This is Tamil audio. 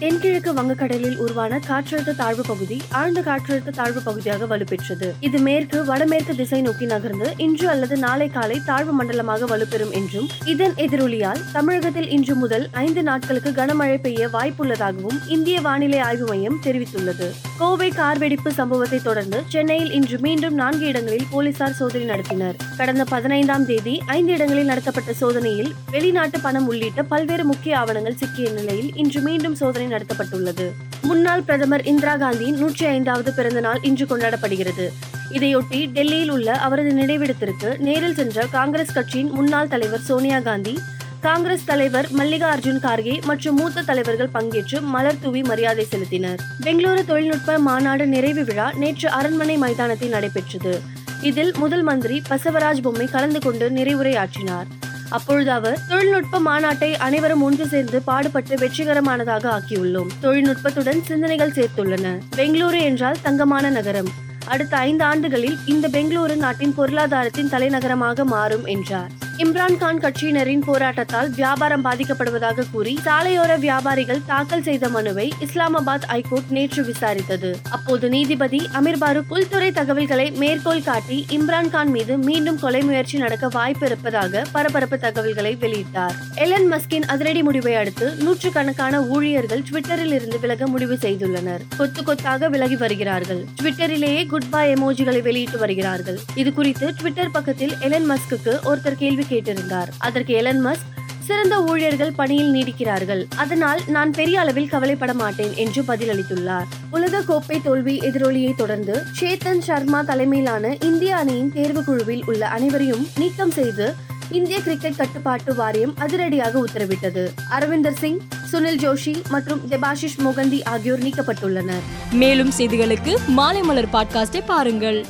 தென்கிழக்கு வங்கக்கடலில் உருவான காற்றழுத்த தாழ்வு பகுதி ஆழ்ந்த காற்றழுத்த தாழ்வு பகுதியாக வலுப்பெற்றது. இது மேற்கு வடமேற்கு திசை நோக்கி நகர்ந்து இன்று அல்லது நாளை காலை தாழ்வு மண்டலமாக வலுப்பெறும் என்றும் இதன் எதிரொலியால் தமிழகத்தில் இன்று முதல் ஐந்து நாட்களுக்கு கனமழை பெய்ய வாய்ப்புள்ளதாகவும் இந்திய வானிலை ஆய்வு மையம் தெரிவித்துள்ளது. கோவை கார் வெடிப்பு சம்பவத்தை தொடர்ந்து சென்னையில் இன்று மீண்டும் நான்கு இடங்களில் போலீசார் சோதனை நடத்தினர். கடந்த பதினைந்தாம் தேதி ஐந்து இடங்களில் நடத்தப்பட்ட சோதனையில் வெளிநாட்டு பணம் உள்ளிட்ட பல்வேறு முக்கிய ஆவணங்கள் சிக்கிய நிலையில் இன்று மீண்டும் சோதனை நடத்தப்பட்டுள்ளது. முன்னாள் பிரதமர் இந்திரா காந்தியின் நூற்றி ஐந்தாவது பிறந்த நாள் இன்று கொண்டாடப்படுகிறது. இதையொட்டி டெல்லியில் உள்ள அவரது நினைவிடத்திற்கு நேரில் சென்ற காங்கிரஸ் கட்சியின் முன்னாள் தலைவர் சோனியா காந்தி காங்கிரஸ் தலைவர் மல்லிகா அர்ஜுன் கார்கே மற்றும் மூத்த தலைவர்கள் பங்கேற்று மலர் தூவி மரியாதை செலுத்தினர். பெங்களூரு தொழில்நுட்ப மாநாடு நிறைவு விழா நேற்று அரண்மனை மைதானத்தில் நடைபெற்றது. இதில் முதல் மந்திரி பசவராஜ் பொம்மை கலந்து கொண்டு நிறைவுரையாற்றினார். அப்பொழுது அவர் தொழில்நுட்ப மாநாட்டை அனைவரும் ஒன்று சேர்ந்து பாடுபட்டு வெற்றிகரமானதாக ஆக்கியுள்ளோம். தொழில்நுட்பத்துடன் சிந்தனைகள் சேர்த்துள்ளன. பெங்களூரு என்றால் தங்கமான நகரம். அடுத்த ஐந்து ஆண்டுகளில் இந்த பெங்களூரு நாட்டின் பொருளாதாரத்தின் தலைநகரமாக மாறும் என்றார். இம்ரான்கான் கட்சியினரின் போராட்டத்தால் வியாபாரம் பாதிக்கப்படுவதாக கூறி சாலையோர வியாபாரிகள் தாக்கல் செய்த மனுவை இஸ்லாமாபாத் ஐகோர்ட் நேற்று விசாரித்தது. அப்போது நீதிபதி அமீர் பாரு உள்துறை தகவல்களை மேற்கோள் காட்டி இம்ரான்கான் மீது மீண்டும் கொலை முயற்சி நடக்க வாய்ப்பு இருப்பதாக பரபரப்பு தகவல்களை வெளியிட்டார். எலன் மஸ்கின் அதிரடி முடிவை அடுத்து நூற்றுக்கணக்கான ஊழியர்கள் ட்விட்டரில் இருந்து விலக முடிவு செய்துள்ளனர். கொத்து கொத்தாக விலகி வருகிறார்கள். ட்விட்டரிலேயே குட் பை எமோஜிகளை வெளியிட்டு வருகிறார்கள். இது குறித்து ட்விட்டர் பக்கத்தில் எலன் மஸ்குக்கு ஒருத்தர் கேள்வி என்று கேட்டிருந்தார். அதற்கு எலன் மஸ்க் சிறந்த ஊழியர்கள் பணியில் நீடிக்கிறார்கள். அதனால் நான் பெரிய அளவில் கவலைப்பட மாட்டேன் என்று பதிலளித்துள்ளார். உலக கோப்பை தோல்வி எதிரொலியை தொடர்ந்து சேத்தன் சர்மா தலைமையிலான இந்திய அணியின் தேர்வு குழுவில் உள்ள அனைவரையும் நீக்கம் செய்து இந்திய கிரிக்கெட் கட்டுப்பாட்டு வாரியம் அதிரடியாக உத்தரவிட்டது. அரவிந்தர் சிங் சுனில் ஜோஷி மற்றும் தெபாஷிஷ் மோகந்தி ஆகியோர் நீக்கப்பட்டுள்ளனர். மேலும் செய்திகளுக்கு மாலை மலர் பாட்காஸ்டை பாருங்கள்.